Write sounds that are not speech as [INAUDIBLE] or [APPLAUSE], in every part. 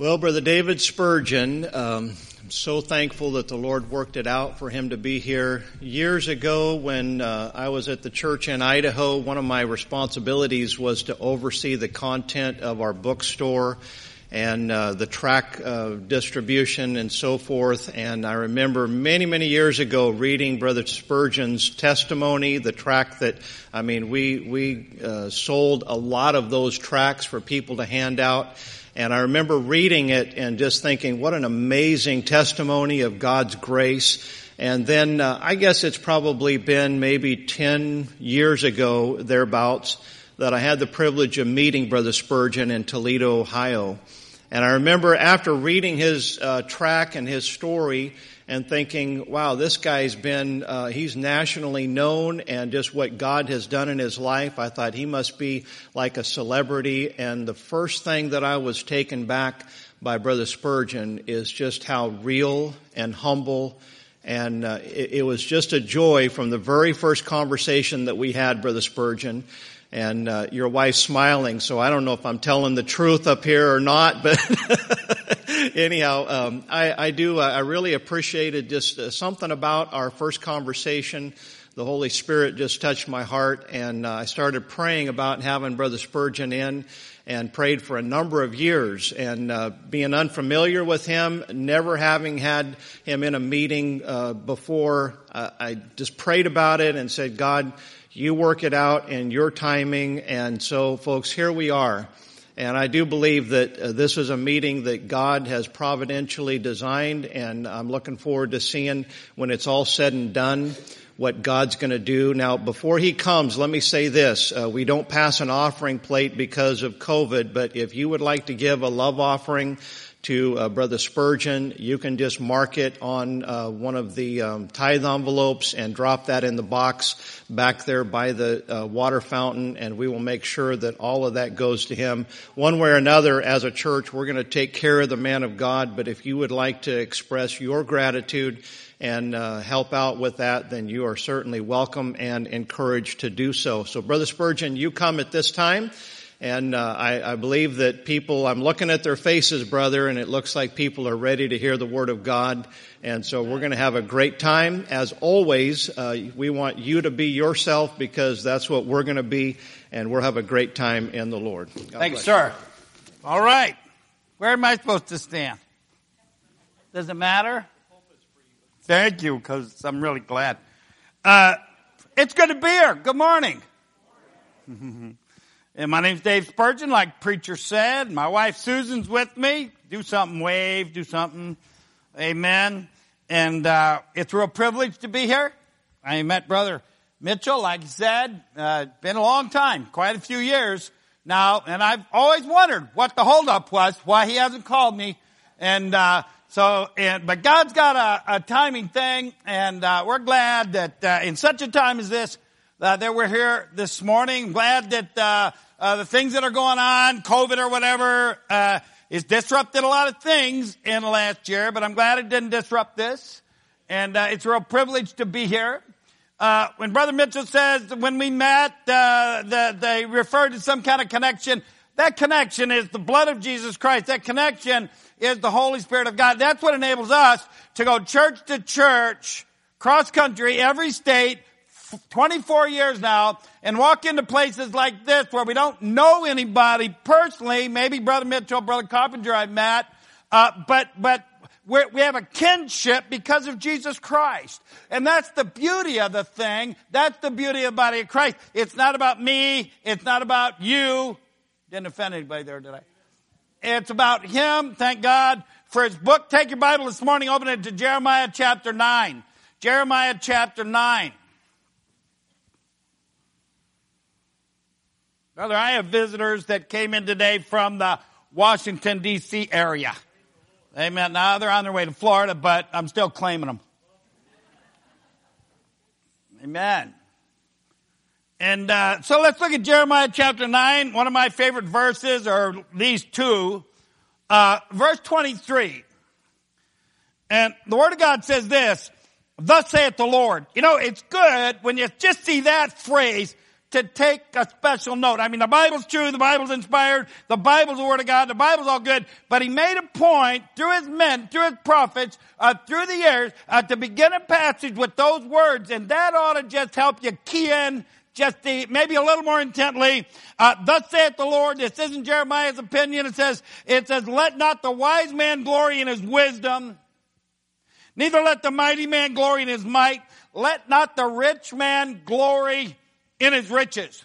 Well, Brother David Spurgeon, um, I'm so thankful that the Lord worked it out for him to be here. Years ago, when uh, I was at the church in Idaho, one of my responsibilities was to oversee the content of our bookstore and uh, the track uh, distribution and so forth. And I remember many, many years ago reading Brother Spurgeon's testimony, the track that, I mean, we we uh, sold a lot of those tracks for people to hand out. And I remember reading it and just thinking, what an amazing testimony of God's grace. And then uh, I guess it's probably been maybe 10 years ago, thereabouts, that I had the privilege of meeting Brother Spurgeon in Toledo, Ohio. And I remember after reading his uh, track and his story, and thinking, wow, this guy's been, uh, he's nationally known and just what God has done in his life. I thought he must be like a celebrity. And the first thing that I was taken back by Brother Spurgeon is just how real and humble and uh, it, it, was just a joy from the very first conversation that we had, Brother Spurgeon. And uh, your wife's smiling, so I don't know if I'm telling the truth up here or not, but [LAUGHS] anyhow, um, I, I, do. Uh, I really appreciated just uh, something about our first conversation. The Holy Spirit just touched my heart, and uh, I started praying about having Brother Spurgeon in, and prayed for a number of years. And uh, being unfamiliar with him, never having had him in a meeting uh, before, I just prayed about it and said, God, you work it out in your timing. And so, folks, here we are. And I do believe that uh, this is a meeting that God has providentially designed, and I'm looking forward to seeing when it's all said and done what God's going to do. Now, before He comes, let me say this. Uh, we don't pass an offering plate because of COVID, but if you would like to give a love offering to uh, Brother Spurgeon, you can just mark it on uh, one of the um, tithe envelopes and drop that in the box back there by the uh, water fountain, and we will make sure that all of that goes to him. One way or another, as a church, we're going to take care of the man of God. But if you would like to express your gratitude and uh, help out with that, then you are certainly welcome and encouraged to do so. So, Brother Spurgeon, you come at this time. And uh, I, I, believe that people, I'm looking at their faces, brother, and it looks like people are ready to hear the Word of God. And so we're going to have a great time. As always, uh, we want you to be yourself because that's what we're going to be, and we'll have a great time in the Lord. God Thank you, sir. All right. Where am I supposed to stand? Does it matter? Thank you, because I'm really glad. Uh, it's good to be here. Good morning. [LAUGHS] And my name's Dave Spurgeon, like preacher said. My wife Susan's with me. Do something, wave, do something. Amen. And uh, it's a real privilege to be here. I met Brother Mitchell, like I said, uh, been a long time, quite a few years now, and I've always wondered what the holdup was, why he hasn't called me. And uh, so, and, but God's got a, a timing thing, and uh, we're glad that uh, in such a time as this, uh, that we're here this morning. Glad that uh, uh, the things that are going on, COVID or whatever, uh, is disrupted a lot of things in the last year. But I'm glad it didn't disrupt this, and uh, it's a real privilege to be here. Uh, when Brother Mitchell says when we met, the, they referred to some kind of connection. That connection is the blood of Jesus Christ. That connection is the Holy Spirit of God. That's what enables us to go church to church, cross country, every state, 24 years now and walk into places like this where we don't know anybody personally, maybe Brother Mitchell, Brother Carpenter I've met, uh, but, but we have a kinship because of Jesus Christ. And that's the beauty of the thing. That's the beauty of the body of Christ. It's not about me. It's not about you. Didn't offend anybody there, did I? It's about Him. Thank God for His book. Take your Bible this morning, open it to Jeremiah chapter 9. Jeremiah chapter 9. Brother, I have visitors that came in today from the Washington, D.C. area. Amen. Now they're on their way to Florida, but I'm still claiming them. Amen. And uh, so let's look at Jeremiah chapter 9. One of my favorite verses are these two. Uh, verse 23. And the Word of God says this, Thus saith the Lord. You know, it's good when you just see that phrase, to take a special note. I mean, the Bible's true, the Bible's inspired, the Bible's the Word of God, the Bible's all good, but he made a point through his men, through his prophets, uh, through the years, uh, to begin a passage with those words, and that ought to just help you key in just the, maybe a little more intently. Uh, thus saith the Lord. This isn't Jeremiah's opinion. It says, it says, let not the wise man glory in his wisdom, neither let the mighty man glory in his might. Let not the rich man glory in his riches.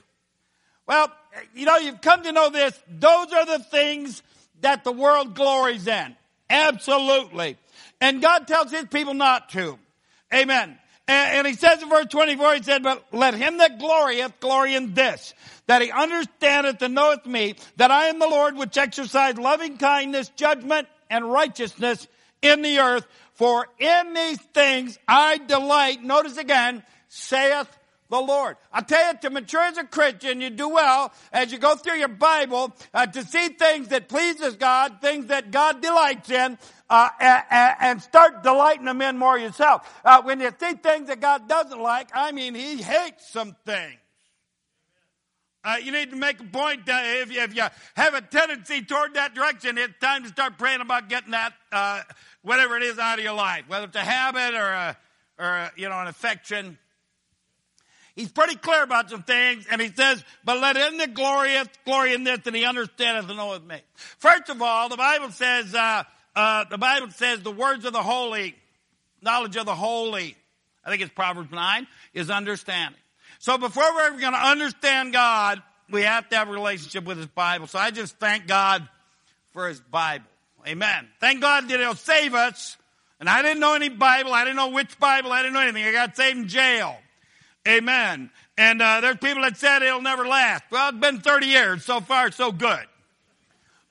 Well, you know, you've come to know this. Those are the things that the world glories in. Absolutely. And God tells his people not to. Amen. And, he says in verse 24, he said, but let him that glorieth glory in this, that he understandeth and knoweth me, that I am the Lord which exercise loving kindness, judgment, and righteousness in the earth. For in these things I delight, notice again, saith the Lord. I tell you, to mature as a Christian, you do well as you go through your Bible uh, to see things that pleases God, things that God delights in, uh, and, and, start delighting them in more yourself. Uh, when you see things that God doesn't like, I mean, He hates some things. Uh, you need to make a point if, you, if, you, have a tendency toward that direction, it's time to start praying about getting that, uh, whatever it is, out of your life, whether it's a habit or a, or a, you know, an affection. He's pretty clear about some things, and he says, but let in the glorious glory in this, and he understandeth and knoweth me. First of all, the Bible says, uh, uh, the Bible says the words of the holy, knowledge of the holy, I think it's Proverbs 9, is understanding. So before we're ever going to understand God, we have to have a relationship with His Bible. So I just thank God for His Bible. Amen. Thank God that He'll save us. And I didn't know any Bible. I didn't know which Bible. I didn't know anything. I got saved in jail. Amen. And uh, there's people that said it'll never last. Well, it's been 30 years. So far, so good.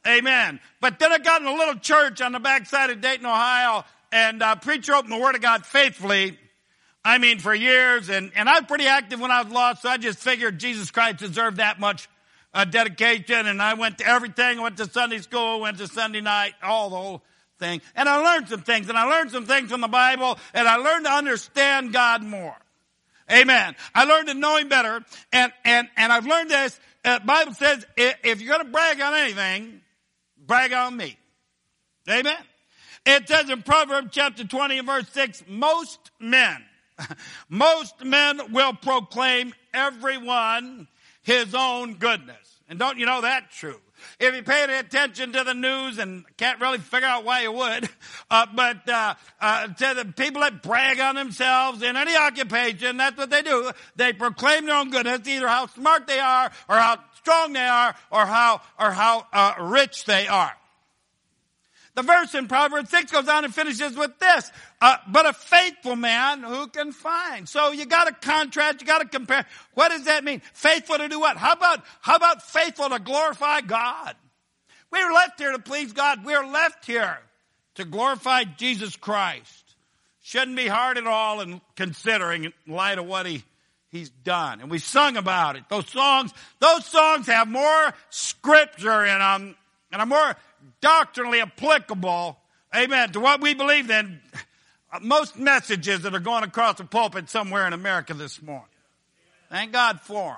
Amen. But then I got in a little church on the backside of Dayton, Ohio, and uh, preacher opened the Word of God faithfully. I mean, for years, and, and I was pretty active when I was lost, so I just figured Jesus Christ deserved that much uh, dedication, and I went to everything. I went to Sunday school, went to Sunday night, all the whole thing. And I learned some things, and I learned some things from the Bible, and I learned to understand God more. Amen. I learned to know Him better, and, and, and I've learned this. Uh, Bible says if you're going to brag on anything, brag on me. Amen. It says in Proverbs chapter 20 and verse 6, most men, [LAUGHS] most men will proclaim everyone his own goodness. And don't you know that's true? If you paid attention to the news and can't really figure out why you would, uh, but uh, uh, to the people that brag on themselves in any occupation, that's what they do. They proclaim their own goodness, either how smart they are, or how strong they are, or how or how uh, rich they are. The verse in Proverbs 6 goes on and finishes with this. Uh, but a faithful man who can find. So you gotta contrast, you gotta compare. What does that mean? Faithful to do what? How about, how about faithful to glorify God? We are left here to please God. We are left here to glorify Jesus Christ. Shouldn't be hard at all in considering in light of what he, he's done. And we sung about it. Those songs, those songs have more scripture in them and are more doctrinally applicable, amen, to what we believe than most messages that are going across the pulpit somewhere in America this morning. Thank God for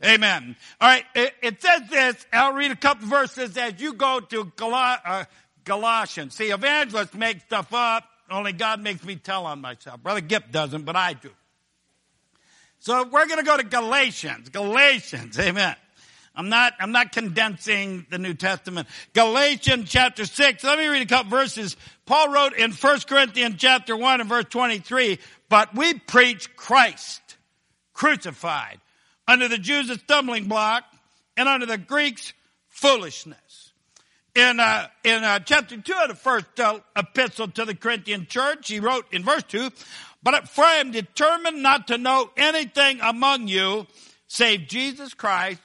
them. Amen. All right. It, it says this. I'll read a couple verses as you go to Gal- uh, Galatians. See, evangelists make stuff up. Only God makes me tell on myself. Brother Gipp doesn't, but I do. So we're going to go to Galatians. Galatians. [LAUGHS] Amen. I'm not, I'm not condensing the New Testament. Galatians chapter 6. Let me read a couple verses. Paul wrote in 1 Corinthians chapter 1 and verse 23, but we preach Christ crucified under the Jews a stumbling block and under the Greeks foolishness. In, uh, in uh, chapter 2 of the first uh, epistle to the Corinthian church, he wrote in verse 2, but for I am determined not to know anything among you save Jesus Christ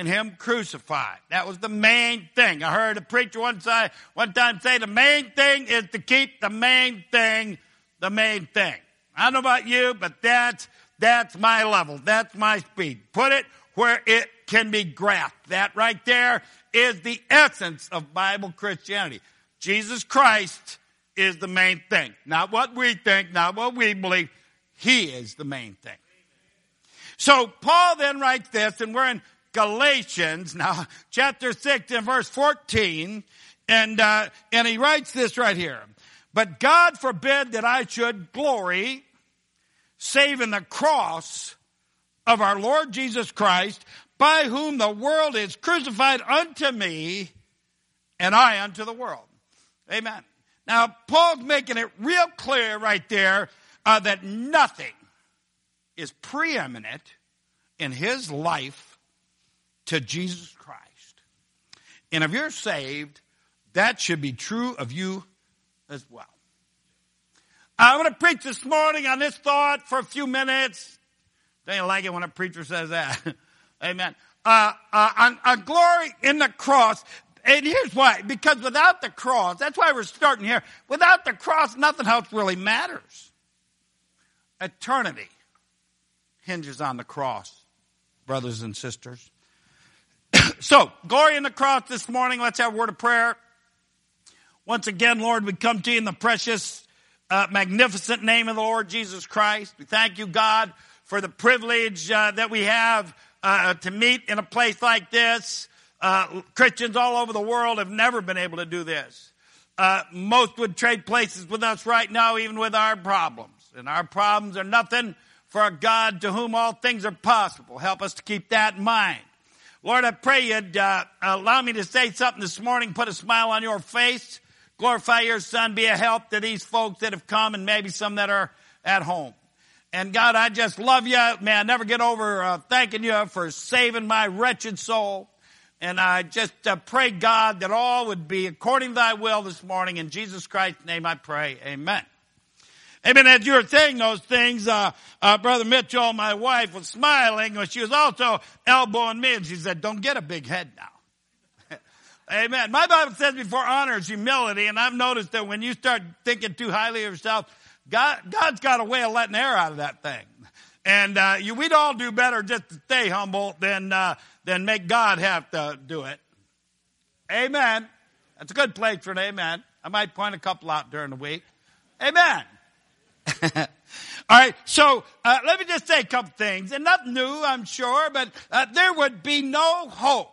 and him crucified. That was the main thing. I heard a preacher one, side, one time say the main thing is to keep the main thing the main thing. I don't know about you, but that's, that's my level. That's my speed. Put it where it can be grasped. That right there is the essence of Bible Christianity. Jesus Christ is the main thing. Not what we think, not what we believe. He is the main thing. So Paul then writes this, and we're in Galatians now, chapter six and verse fourteen, and uh, and he writes this right here. But God forbid that I should glory, save in the cross of our Lord Jesus Christ, by whom the world is crucified unto me, and I unto the world. Amen. Now, Paul's making it real clear right there uh, that nothing is preeminent in his life to Jesus Christ. And if you're saved, that should be true of you as well. I want to preach this morning on this thought for a few minutes. Don't like it when a preacher says that? [LAUGHS] Amen. Uh, uh, on, on glory in the cross. And here's why. Because without the cross, that's why we're starting here. Without the cross, nothing else really matters. Eternity hinges on the cross, brothers and sisters. So, glory in the cross this morning. Let's have a word of prayer. Once again, Lord, we come to you in the precious, uh, magnificent name of the Lord Jesus Christ. We thank you, God, for the privilege uh, that we have uh, to meet in a place like this. Uh, Christians all over the world have never been able to do this. Uh, most would trade places with us right now, even with our problems. And our problems are nothing for a God to whom all things are possible. Help us to keep that in mind. Lord, I pray you'd uh, allow me to say something this morning, put a smile on your face, glorify your son, be a help to these folks that have come and maybe some that are at home. And God, I just love you. May I never get over uh, thanking you for saving my wretched soul. And I just uh, pray, God, that all would be according to thy will this morning. In Jesus Christ's name I pray. Amen. Amen. As you were saying those things, uh, uh, Brother Mitchell, my wife, was smiling, but she was also elbowing me, and she said, "Don't get a big head now." [LAUGHS] Amen. My Bible says before honor is humility, and I've noticed that when you start thinking too highly of yourself, God, God's got a way of letting air out of that thing. And uh, you, we'd all do better just to stay humble than uh, than make God have to do it. Amen. That's a good place for an amen. I might point a couple out during the week. Amen. [LAUGHS] All right, so uh, let me just say a couple things, and nothing new, I'm sure, but uh, there would be no hope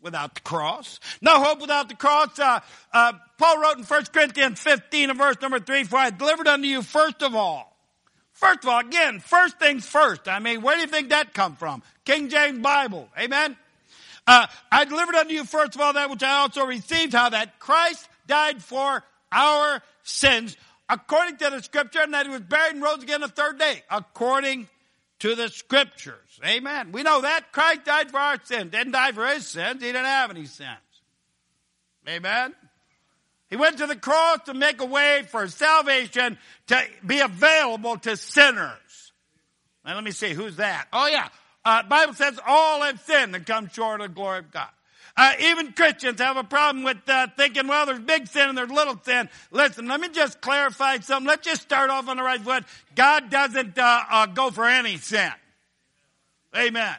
without the cross. No hope without the cross. Uh, uh Paul wrote in 1 Corinthians 15 and verse number 3, For I delivered unto you first of all. First of all, again, first things first. I mean, where do you think that come from? King James Bible. Amen? Uh, I delivered unto you first of all that which I also received, how that Christ died for our sins according to the scripture, and that he was buried and rose again the third day, according to the scriptures. Amen. We know that Christ died for our sins. Didn't die for his sins. He didn't have any sins. Amen. He went to the cross to make a way for salvation to be available to sinners. Now let me see, who's that? Oh yeah. Uh, Bible says all have sinned and come short of the glory of God. Uh, even Christians have a problem with uh, thinking, well, there's big sin and there's little sin. Listen, let me just clarify something. Let's just start off on the right foot. God doesn't uh, uh go for any sin. Amen.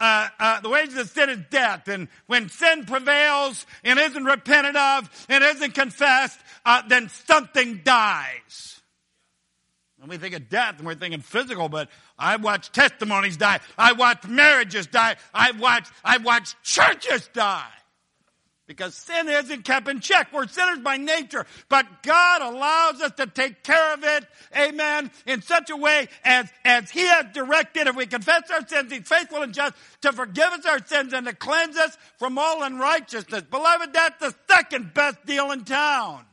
Uh, uh, the wages of sin is death, and when sin prevails and isn't repented of and isn't confessed, then something dies. And we think of death and we're thinking physical, but I've watched testimonies die. I watched marriages die. I've watched, I've watched churches die. Because sin isn't kept in check. We're sinners by nature. But God allows us to take care of it, amen, in such a way as, as He has directed. If we confess our sins, He's faithful and just to forgive us our sins and to cleanse us from all unrighteousness. Beloved, that's the second best deal in town.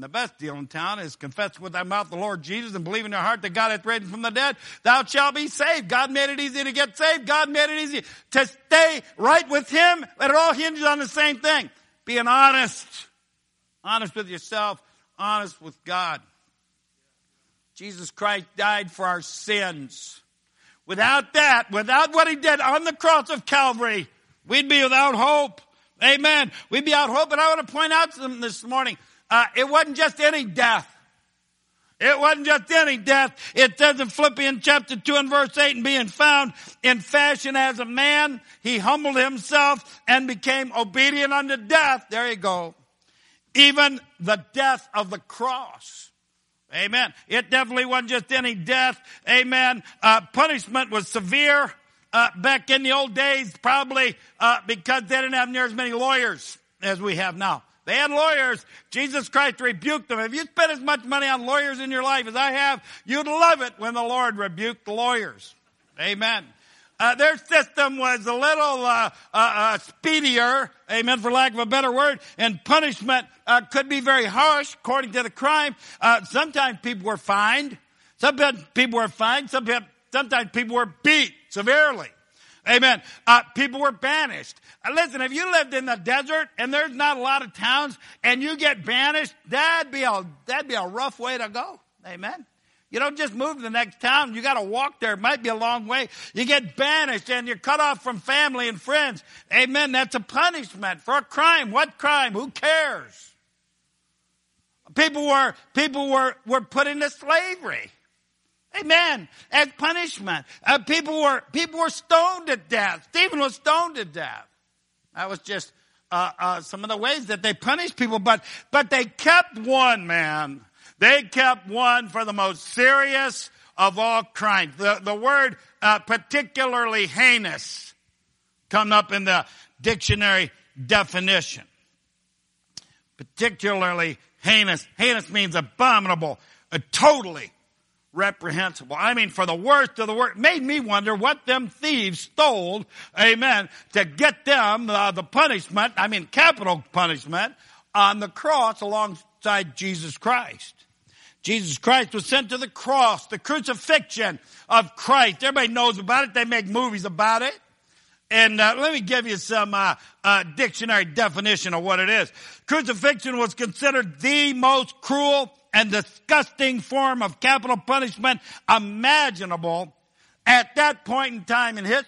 And the best deal in town is confess with thy mouth the Lord Jesus and believe in your heart that God hath raised him from the dead. Thou shalt be saved. God made it easy to get saved. God made it easy to stay right with him. But it all hinges on the same thing. Being honest. Honest with yourself. Honest with God. Jesus Christ died for our sins. Without that, without what he did on the cross of Calvary, we'd be without hope. Amen. We'd be without hope. And I want to point out something this morning. Uh, it wasn't just any death. It wasn't just any death. It says in Philippians chapter 2 and verse 8, and being found in fashion as a man, he humbled himself and became obedient unto death. There you go. Even the death of the cross. Amen. It definitely wasn't just any death. Amen. Uh, punishment was severe. Uh, back in the old days, probably uh, because they didn't have near as many lawyers as we have now. They had lawyers. Jesus Christ rebuked them. If you spent as much money on lawyers in your life as I have, you'd love it when the Lord rebuked the lawyers. Amen. Uh, their system was a little uh, uh, uh speedier, amen, for lack of a better word, and punishment uh, could be very harsh according to the crime. Uh, sometimes people were fined. Sometimes people were fined. Sometimes, sometimes people were beat severely. Amen. Uh, people were banished. Uh, listen, if you lived in the desert and there's not a lot of towns and you get banished, that'd be a that'd be a rough way to go. Amen. You don't just move to the next town. You got to walk there. It might be a long way. You get banished and you're cut off from family and friends. Amen. That's a punishment for a crime. What crime? Who cares? People were, people were, were put into slavery. Amen. As punishment. Uh, people were, people were stoned to death. Stephen was stoned to death. That was just, uh, uh, some of the ways that they punished people, but, but they kept one man they kept one for the most serious of all crimes. The, the word uh, particularly heinous come up in the dictionary definition. Particularly heinous. Heinous means abominable, uh, totally reprehensible. I mean, for the worst of the worst, made me wonder what them thieves stole, amen, to get them uh, the punishment, I mean, capital punishment, on the cross alongside Jesus Christ. Jesus Christ was sent to the cross, the crucifixion of Christ. Everybody knows about it. They make movies about it. And uh, let me give you some uh, uh, dictionary definition of what it is. Crucifixion was considered the most cruel and disgusting form of capital punishment imaginable at that point in time in history.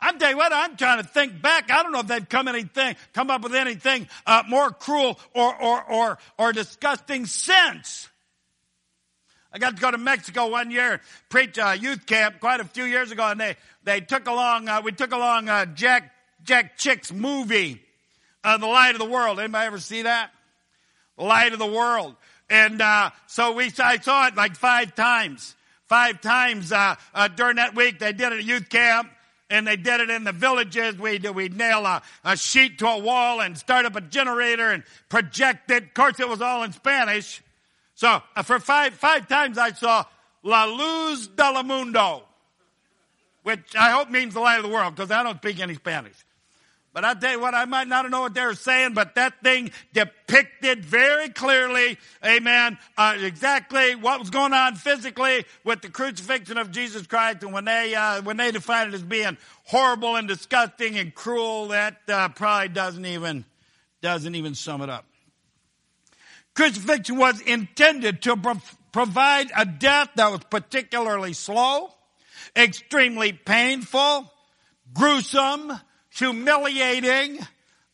I'm telling you what, I'm trying to think back. I don't know if they've come anything, come up with anything uh, more cruel or, or, or, or disgusting since. I got to go to Mexico one year, preach a youth camp quite a few years ago, and they, they took along, uh, we took along uh, Jack, Jack Chick's movie, uh, The Light of the World. Anybody ever see that? The Light of the World. And uh, so we, I saw it like five times. Five times uh, uh, during that week. They did it at youth camp and they did it in the villages. We'd, we'd nail a, a sheet to a wall and start up a generator and project it. Of course, it was all in Spanish. So uh, for five, five times I saw La Luz del Mundo, which I hope means the light of the world because I don't speak any Spanish. But I tell you what, I might not know what they were saying, but that thing depicted very clearly, amen, uh, exactly what was going on physically with the crucifixion of Jesus Christ. And when they, uh, when they define it as being horrible and disgusting and cruel, that uh, probably doesn't even, doesn't even sum it up. Crucifixion was intended to pro- provide a death that was particularly slow, extremely painful, gruesome, humiliating,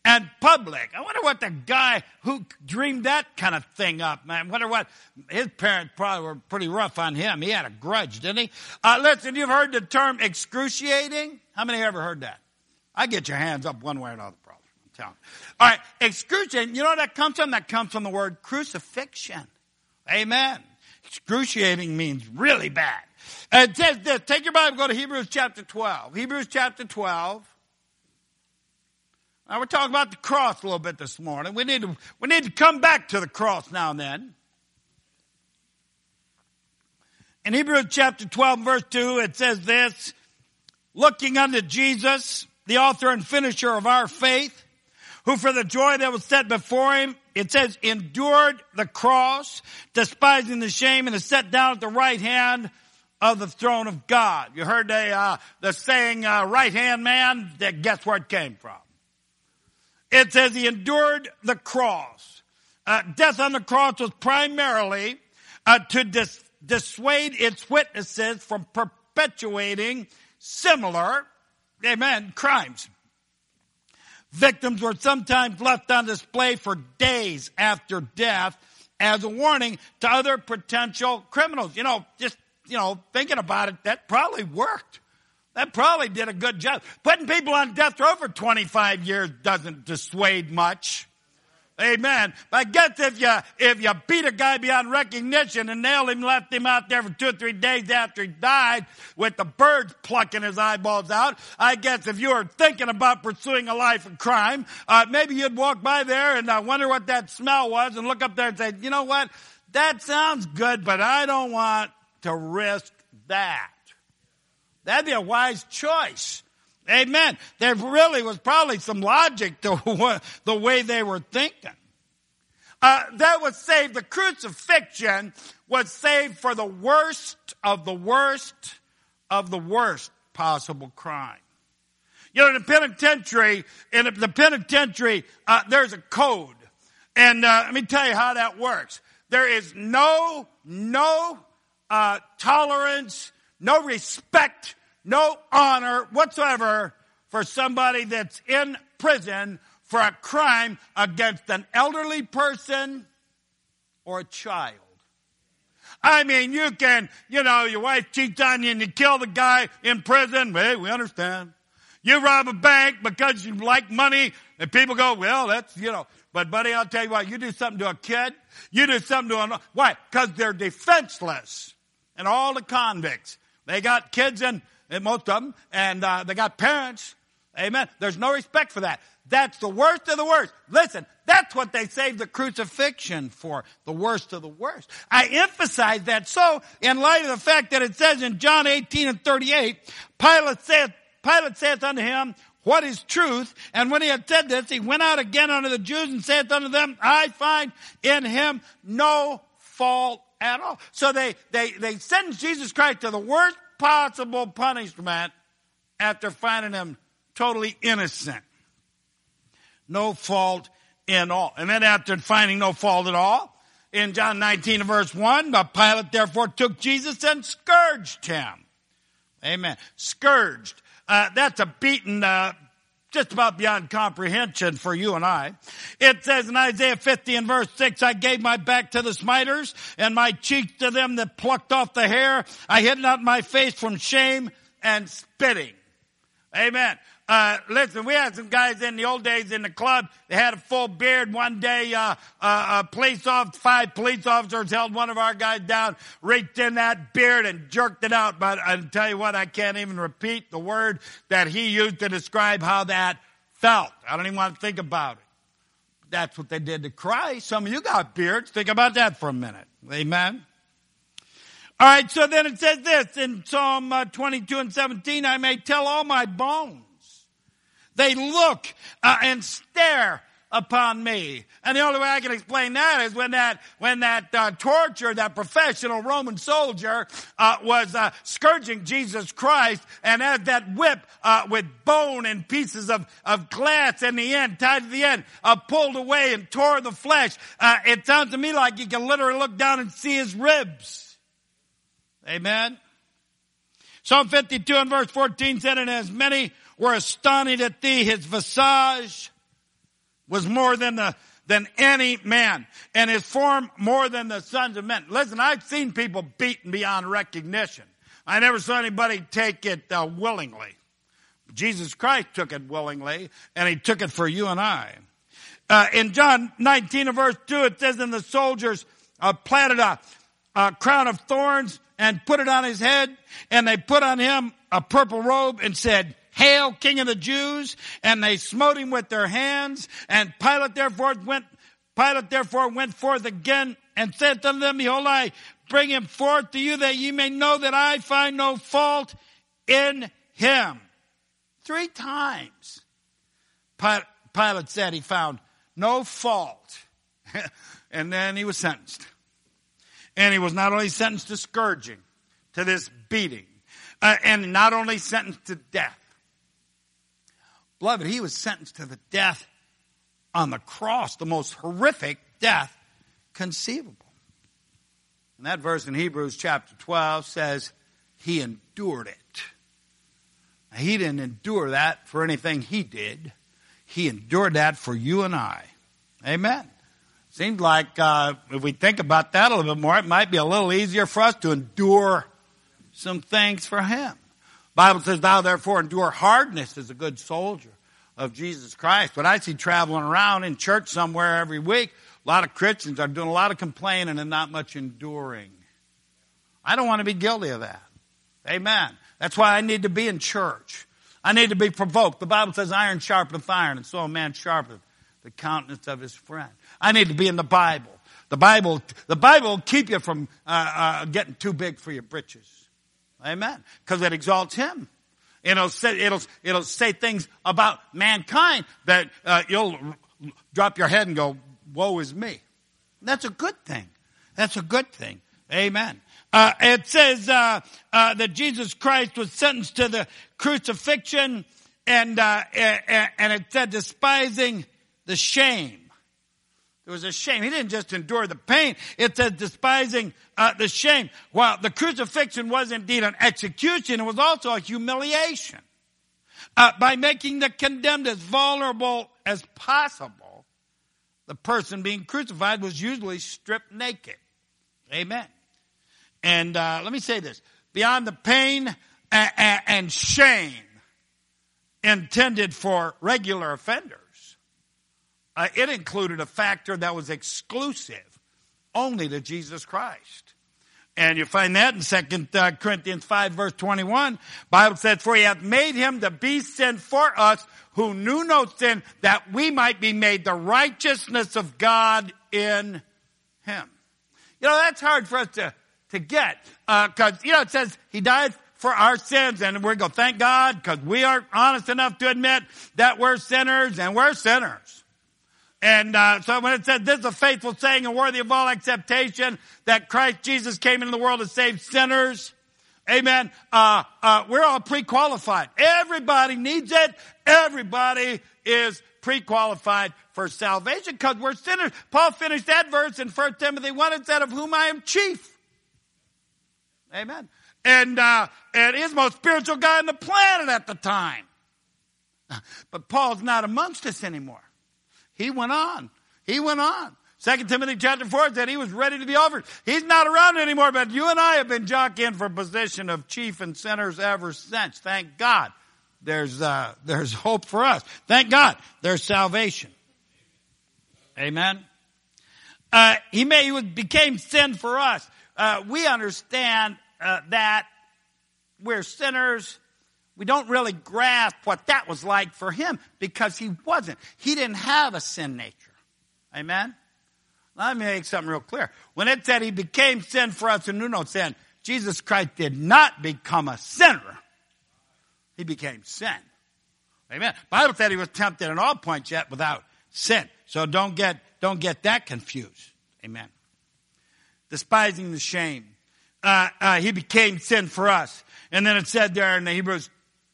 and public. I wonder what the guy who dreamed that kind of thing up, man. I wonder what his parents probably were pretty rough on him. He had a grudge, didn't he? Uh, listen, you've heard the term excruciating. How many ever heard that? I get your hands up one way or another, brother. I'm telling you. All right, excruciating. You know that comes from? That comes from the word crucifixion. Amen. Excruciating means really bad. it says this. Take your Bible, go to Hebrews chapter 12. Hebrews chapter 12. Now we're talking about the cross a little bit this morning. We need to, we need to come back to the cross now and then. In Hebrews chapter 12 verse 2, it says this, looking unto Jesus, the author and finisher of our faith, who for the joy that was set before him, it says, endured the cross, despising the shame, and is set down at the right hand of the throne of God. You heard the, uh, the saying, uh, right hand man? That guess where it came from? It says he endured the cross. Uh, death on the cross was primarily uh, to dis- dissuade its witnesses from perpetuating similar, amen, crimes. Victims were sometimes left on display for days after death as a warning to other potential criminals. You know, just, you know, thinking about it, that probably worked. That probably did a good job. Putting people on death row for 25 years doesn't dissuade much. Amen. But I guess if you, if you beat a guy beyond recognition and nailed him, left him out there for two or three days after he died with the birds plucking his eyeballs out, I guess if you were thinking about pursuing a life of crime, uh, maybe you'd walk by there and uh, wonder what that smell was and look up there and say, you know what? That sounds good, but I don't want to risk that. That'd be a wise choice. Amen. There really was probably some logic to [LAUGHS] the way they were thinking. Uh, that was saved. The crucifixion was saved for the worst of the worst of the worst possible crime. You know, in the penitentiary, in the penitentiary, uh, there's a code. And uh, let me tell you how that works. There is no, no uh, tolerance, no respect no honor whatsoever for somebody that's in prison for a crime against an elderly person or a child. I mean, you can, you know, your wife cheats on you and you kill the guy in prison. Hey, we understand. You rob a bank because you like money and people go, well, that's, you know, but buddy, I'll tell you what, you do something to a kid, you do something to a, why? Because they're defenseless. And all the convicts, they got kids in, most of them, and uh, they got parents. Amen. There's no respect for that. That's the worst of the worst. Listen, that's what they saved the crucifixion for. The worst of the worst. I emphasize that so in light of the fact that it says in John 18 and 38, Pilate said, Pilate saith unto him, what is truth? And when he had said this, he went out again unto the Jews and saith unto them, I find in him no fault at all. So they, they, they sentenced Jesus Christ to the worst possible punishment after finding him totally innocent. No fault in all. And then after finding no fault at all, in John 19 verse 1, the Pilate therefore took Jesus and scourged him. Amen. Scourged. Uh, that's a beaten uh, just about beyond comprehension for you and I. It says in Isaiah 50 and verse 6, I gave my back to the smiters and my cheek to them that plucked off the hair. I hid not my face from shame and spitting. Amen. Uh, listen, we had some guys in the old days in the club. They had a full beard. One day, uh, uh, a police officer, five police officers held one of our guys down, reached in that beard and jerked it out. But I'll tell you what, I can't even repeat the word that he used to describe how that felt. I don't even want to think about it. That's what they did to Christ. Some of you got beards. Think about that for a minute. Amen. All right, so then it says this in Psalm uh, 22 and 17, I may tell all my bones they look uh, and stare upon me. And the only way I can explain that is when that when that uh, torture, that professional Roman soldier uh, was uh, scourging Jesus Christ, and as that whip uh, with bone and pieces of of glass in the end, tied to the end, uh, pulled away and tore the flesh. Uh, it sounds to me like you can literally look down and see his ribs. Amen. Psalm 52 and verse 14 said, and as many were astonished at thee. His visage was more than the, than any man and his form more than the sons of men. Listen, I've seen people beaten beyond recognition. I never saw anybody take it uh, willingly. Jesus Christ took it willingly and he took it for you and I. Uh, in John 19 verse 2 it says, and the soldiers uh, planted a, a crown of thorns and put it on his head and they put on him a purple robe and said, Hail, King of the Jews! And they smote him with their hands. And Pilate therefore went, Pilate therefore went forth again and said to them, Behold, I bring him forth to you that ye may know that I find no fault in him. Three times. Pilate said he found no fault. [LAUGHS] and then he was sentenced. And he was not only sentenced to scourging, to this beating, uh, and not only sentenced to death, Beloved, he was sentenced to the death on the cross, the most horrific death conceivable. And that verse in Hebrews chapter 12 says, He endured it. Now, he didn't endure that for anything he did. He endured that for you and I. Amen. Seems like uh, if we think about that a little bit more, it might be a little easier for us to endure some things for him. Bible says, thou therefore endure hardness as a good soldier of Jesus Christ. But I see traveling around in church somewhere every week, a lot of Christians are doing a lot of complaining and not much enduring. I don't want to be guilty of that. Amen. That's why I need to be in church. I need to be provoked. The Bible says iron sharpeneth iron, and so a man sharpeneth the countenance of his friend. I need to be in the Bible. The Bible, the Bible will keep you from uh, uh, getting too big for your britches. Amen. Because it exalts Him. It'll say, it'll, it'll say things about mankind that uh, you'll drop your head and go, woe is me. That's a good thing. That's a good thing. Amen. Uh, it says uh, uh, that Jesus Christ was sentenced to the crucifixion, and uh, and it said despising the shame. There was a shame. He didn't just endure the pain. It said despising uh, the shame. While the crucifixion was indeed an execution, it was also a humiliation. Uh, by making the condemned as vulnerable as possible, the person being crucified was usually stripped naked. Amen. And uh, let me say this beyond the pain and, and shame intended for regular offenders, uh, it included a factor that was exclusive only to Jesus Christ. And you find that in Second uh, Corinthians 5 verse 21. Bible says, for he hath made him to be sin for us who knew no sin that we might be made the righteousness of God in him. You know, that's hard for us to, to get. Uh, cause, you know, it says he died for our sins and we're go, thank God, because we are honest enough to admit that we're sinners and we're sinners. And uh, so when it said, this is a faithful saying and worthy of all acceptation, that Christ Jesus came into the world to save sinners, amen, uh, uh, we're all pre-qualified. Everybody needs it. Everybody is pre-qualified for salvation because we're sinners. Paul finished that verse in 1 Timothy 1 and said, of whom I am chief. Amen. And, uh, and he's the most spiritual guy on the planet at the time. [LAUGHS] But Paul's not amongst us anymore. He went on. He went on. Second Timothy chapter 4 said he was ready to be offered. He's not around anymore, but you and I have been jockeying for position of chief and sinners ever since. Thank God. There's, uh, there's hope for us. Thank God. There's salvation. Amen. Uh, he may, he became sin for us. Uh, we understand uh, that we're sinners we don't really grasp what that was like for him because he wasn't. He didn't have a sin nature. Amen? Let me make something real clear. When it said he became sin for us who knew no sin, Jesus Christ did not become a sinner. He became sin. Amen. Bible said he was tempted in all points yet without sin. So don't get, don't get that confused. Amen. Despising the shame. Uh, uh, he became sin for us. And then it said there in the Hebrews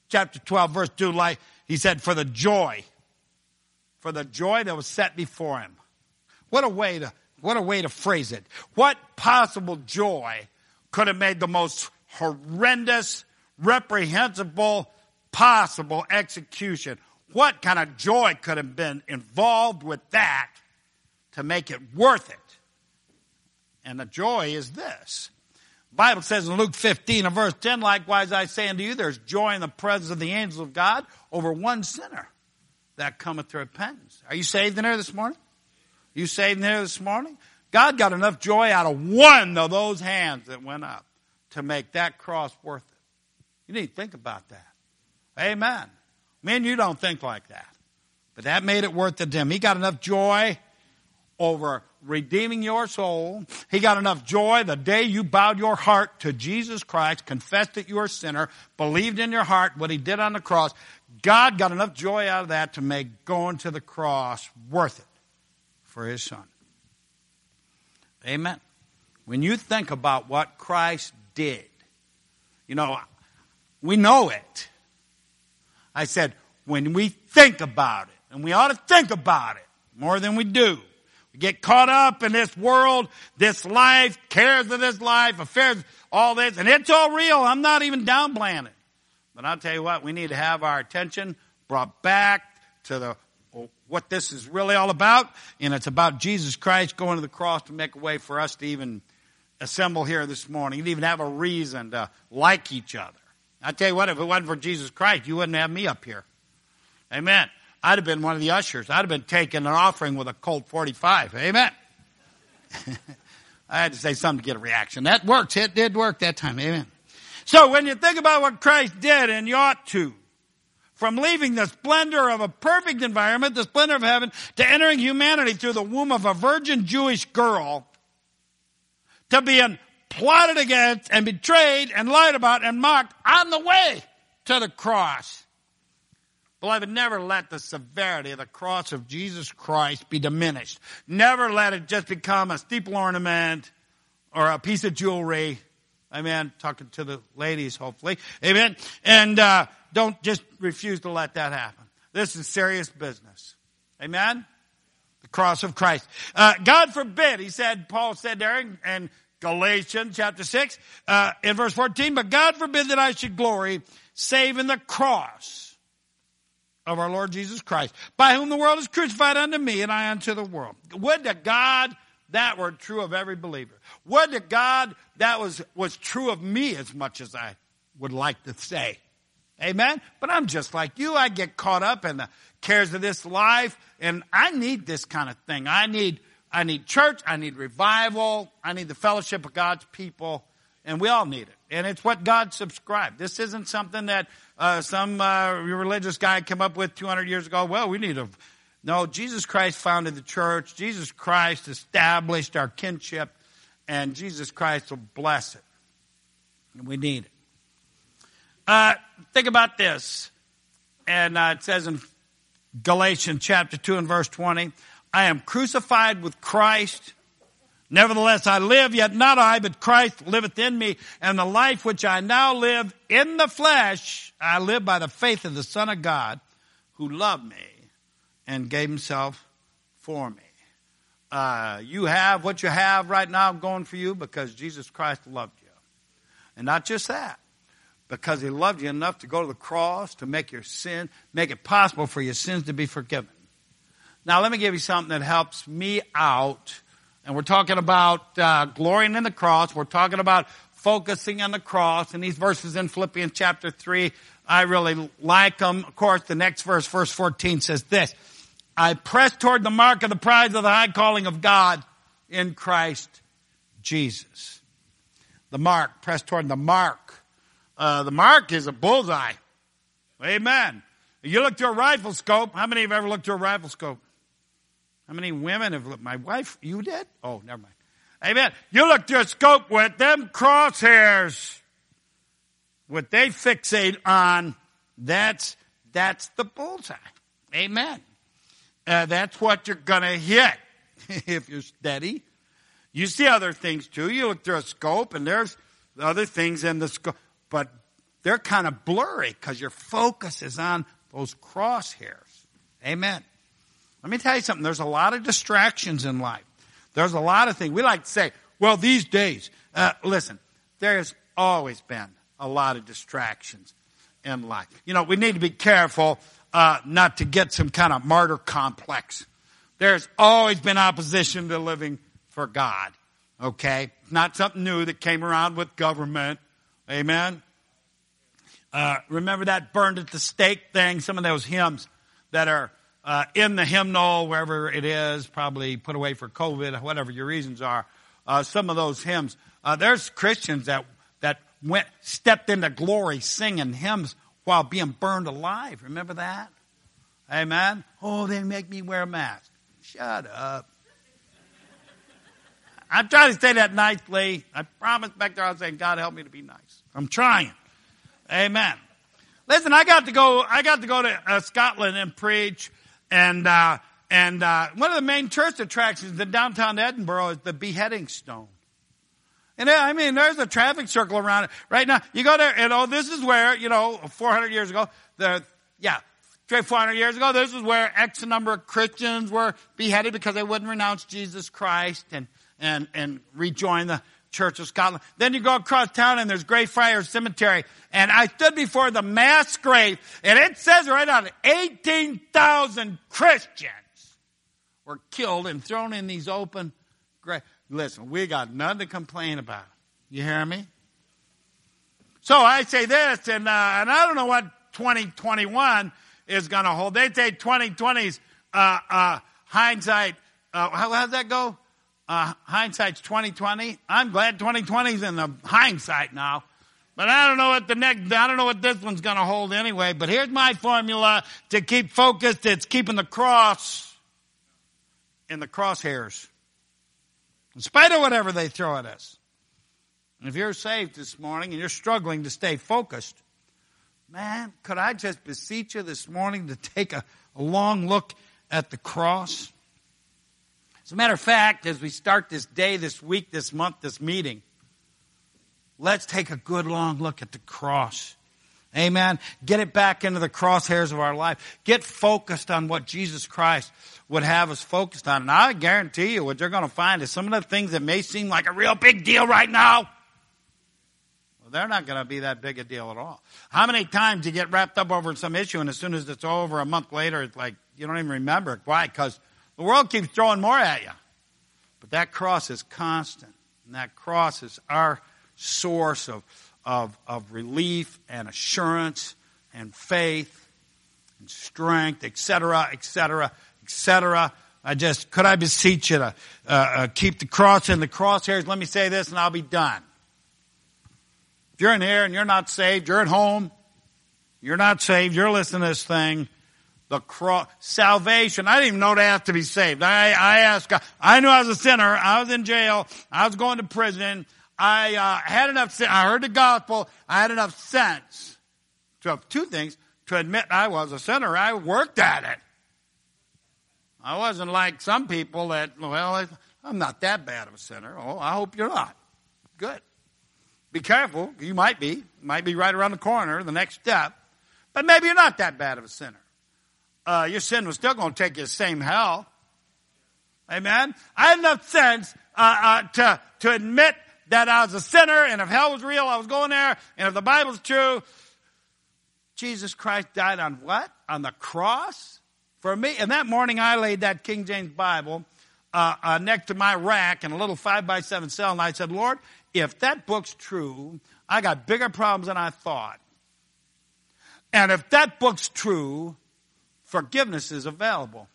chapter 12, verse 2, like he said, for the joy, for the joy that was set before him. What a way to, what a way to phrase it. What possible joy could have made the most horrendous, reprehensible, possible execution? What kind of joy could have been involved with that to make it worth it? And the joy is this Bible says in Luke 15 and verse 10, likewise I say unto you, there's joy in the presence of the angels of God over one sinner that cometh to repentance. Are you saved in there this morning? Are you saved in there this morning? God got enough joy out of one of those hands that went up to make that cross worth it. You need to think about that. Amen. Men, you don't think like that. But that made it worth it to him. He got enough joy over redeeming your soul. He got enough joy the day you bowed your heart to Jesus Christ, confessed that you are a sinner, believed in your heart what he did on the cross. God got enough joy out of that to make going to the cross worth it for his son. Amen. When you think about what Christ did, you know, we know it. I said, when we think about it, and we ought to think about it more than we do, get caught up in this world, this life, cares of this life, affairs, all this, and it's all real. I'm not even downplaying it. But I'll tell you what, we need to have our attention brought back to the what this is really all about, and it's about Jesus Christ going to the cross to make a way for us to even assemble here this morning, and even have a reason to like each other. I tell you what, if it wasn't for Jesus Christ, you wouldn't have me up here. Amen. I'd have been one of the ushers. I'd have been taking an offering with a Colt 45. Amen. [LAUGHS] I had to say something to get a reaction. That worked. It did work that time. Amen. So when you think about what Christ did, and you ought to, from leaving the splendor of a perfect environment, the splendor of heaven, to entering humanity through the womb of a virgin Jewish girl, to being plotted against and betrayed and lied about and mocked on the way to the cross. Beloved, never let the severity of the cross of Jesus Christ be diminished. Never let it just become a steeple ornament or a piece of jewelry. Amen. Talking to the ladies, hopefully. Amen. And uh, don't just refuse to let that happen. This is serious business. Amen. The cross of Christ. Uh, God forbid, he said, Paul said there in, in Galatians chapter 6, uh, in verse 14, but God forbid that I should glory save in the cross of our Lord Jesus Christ, by whom the world is crucified unto me and I unto the world. Would to God that were true of every believer. Would to God that was, was true of me as much as I would like to say. Amen? But I'm just like you. I get caught up in the cares of this life and I need this kind of thing. I need, I need church. I need revival. I need the fellowship of God's people and we all need it. And it's what God subscribed. This isn't something that uh, some uh, religious guy came up with 200 years ago. Well, we need a. No, Jesus Christ founded the church. Jesus Christ established our kinship, and Jesus Christ will bless it. And we need it. Uh, think about this. And uh, it says in Galatians chapter 2 and verse 20, I am crucified with Christ. Nevertheless, I live, yet not I, but Christ liveth in me. And the life which I now live in the flesh, I live by the faith of the Son of God, who loved me and gave himself for me. Uh, you have what you have right now going for you because Jesus Christ loved you. And not just that, because he loved you enough to go to the cross to make your sin, make it possible for your sins to be forgiven. Now, let me give you something that helps me out and we're talking about uh, glorying in the cross. We're talking about focusing on the cross. And these verses in Philippians chapter 3, I really like them. Of course, the next verse, verse 14 says this. I press toward the mark of the prize of the high calling of God in Christ Jesus. The mark, press toward the mark. Uh, the mark is a bullseye. Amen. You look through a rifle scope. How many have ever looked through a rifle scope? How many women have looked? My wife, you did? Oh, never mind. Amen. You look through a scope with them crosshairs. What they fixate on, that's, that's the bullseye. Amen. Uh, that's what you're gonna hit [LAUGHS] if you're steady. You see other things too. You look through a scope and there's other things in the scope, but they're kind of blurry because your focus is on those crosshairs. Amen. Let me tell you something. There's a lot of distractions in life. There's a lot of things. We like to say, well, these days, uh, listen, there's always been a lot of distractions in life. You know, we need to be careful uh, not to get some kind of martyr complex. There's always been opposition to living for God. Okay? Not something new that came around with government. Amen? Uh, remember that burned at the stake thing? Some of those hymns that are uh, in the hymnal, wherever it is, probably put away for COVID, whatever your reasons are. Uh, some of those hymns. Uh, there's Christians that that went stepped into glory singing hymns while being burned alive. Remember that? Amen. Oh, they make me wear a mask. Shut up. I'm trying to say that nicely. I promise back there I was saying, God help me to be nice. I'm trying. Amen. Listen, I got to go. I got to go to uh, Scotland and preach and, uh, and uh, one of the main tourist attractions in downtown Edinburgh is the beheading stone. And uh, I mean, there's a traffic circle around it right now. You go there, and oh, this is where you know, 400 years ago, the yeah, 400 years ago, this is where X number of Christians were beheaded because they wouldn't renounce Jesus Christ and and and rejoin the Church of Scotland. Then you go across town and there's Greyfriars Cemetery. And I stood before the mass grave and it says right on it, 18,000 Christians were killed and thrown in these open graves. Listen, we got nothing to complain about. You hear me? So I say this, and, uh, and I don't know what 2021 is going to hold. They say 2020's uh, uh, hindsight. Uh, how does that go? Uh, hindsight's 2020. I'm glad 2020's in the hindsight now. But I don't know what the next, I don't know what this one's going to hold anyway. But here's my formula to keep focused. It's keeping the cross in the crosshairs. In spite of whatever they throw at us. And if you're saved this morning and you're struggling to stay focused, man, could I just beseech you this morning to take a, a long look at the cross? As a matter of fact, as we start this day, this week, this month, this meeting, let's take a good long look at the cross. Amen. Get it back into the crosshairs of our life. Get focused on what Jesus Christ would have us focused on. And I guarantee you what you're going to find is some of the things that may seem like a real big deal right now. Well, they're not going to be that big a deal at all. How many times you get wrapped up over some issue and as soon as it's over a month later, it's like you don't even remember it. Why? Because the world keeps throwing more at you. But that cross is constant. And that cross is our source of, of, of relief and assurance and faith and strength, etc., etc., etc. I just, could I beseech you to uh, uh, keep the cross in the crosshairs? Let me say this and I'll be done. If you're in here and you're not saved, you're at home, you're not saved, you're listening to this thing, the cross, salvation. I didn't even know to have to be saved. I, I asked I knew I was a sinner. I was in jail. I was going to prison. I uh, had enough, I heard the gospel. I had enough sense to have two things to admit I was a sinner. I worked at it. I wasn't like some people that, well, I'm not that bad of a sinner. Oh, I hope you're not. Good. Be careful. You might be. Might be right around the corner, the next step. But maybe you're not that bad of a sinner. Uh, your sin was still going to take you to the same hell. Amen. I had enough sense uh, uh, to to admit that I was a sinner, and if hell was real, I was going there. And if the Bible's true, Jesus Christ died on what? On the cross for me. And that morning, I laid that King James Bible uh, uh, next to my rack in a little five by seven cell, and I said, Lord, if that book's true, I got bigger problems than I thought. And if that book's true, forgiveness is available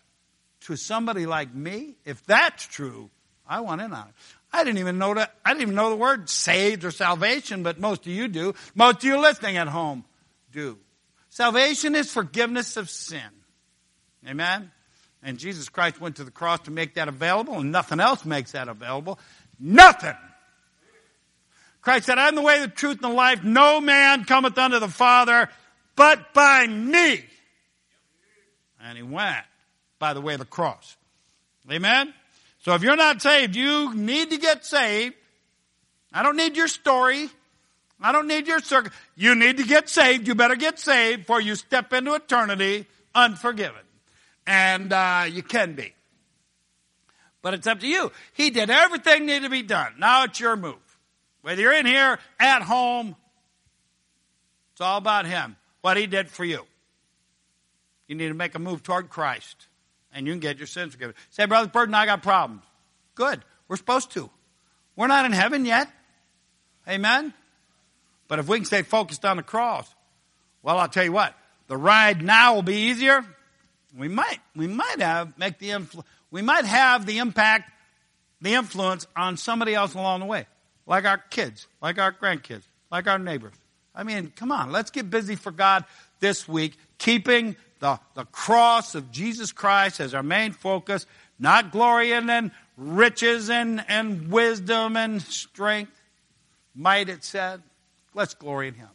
to somebody like me. If that's true, I want in on it. I didn't even know that. I didn't even know the word saved or salvation, but most of you do. Most of you listening at home do. Salvation is forgiveness of sin. Amen? And Jesus Christ went to the cross to make that available, and nothing else makes that available. Nothing! Christ said, I'm the way, the truth, and the life. No man cometh unto the Father but by me. And he went by the way of the cross. Amen? So if you're not saved, you need to get saved. I don't need your story. I don't need your circle. You need to get saved. You better get saved before you step into eternity unforgiven. And uh, you can be. But it's up to you. He did everything needed to be done. Now it's your move. Whether you're in here, at home, it's all about Him. What He did for you. You need to make a move toward Christ and you can get your sins forgiven. Say, Brother Burton, I got problems. Good. We're supposed to. We're not in heaven yet. Amen? But if we can stay focused on the cross, well, I'll tell you what, the ride now will be easier. We might, we might have, make the influ- we might have the impact, the influence on somebody else along the way. Like our kids, like our grandkids, like our neighbors. I mean, come on, let's get busy for God this week, keeping the, the cross of Jesus Christ as our main focus, not glory and riches and, and wisdom and strength, might it said. Let's glory in Him.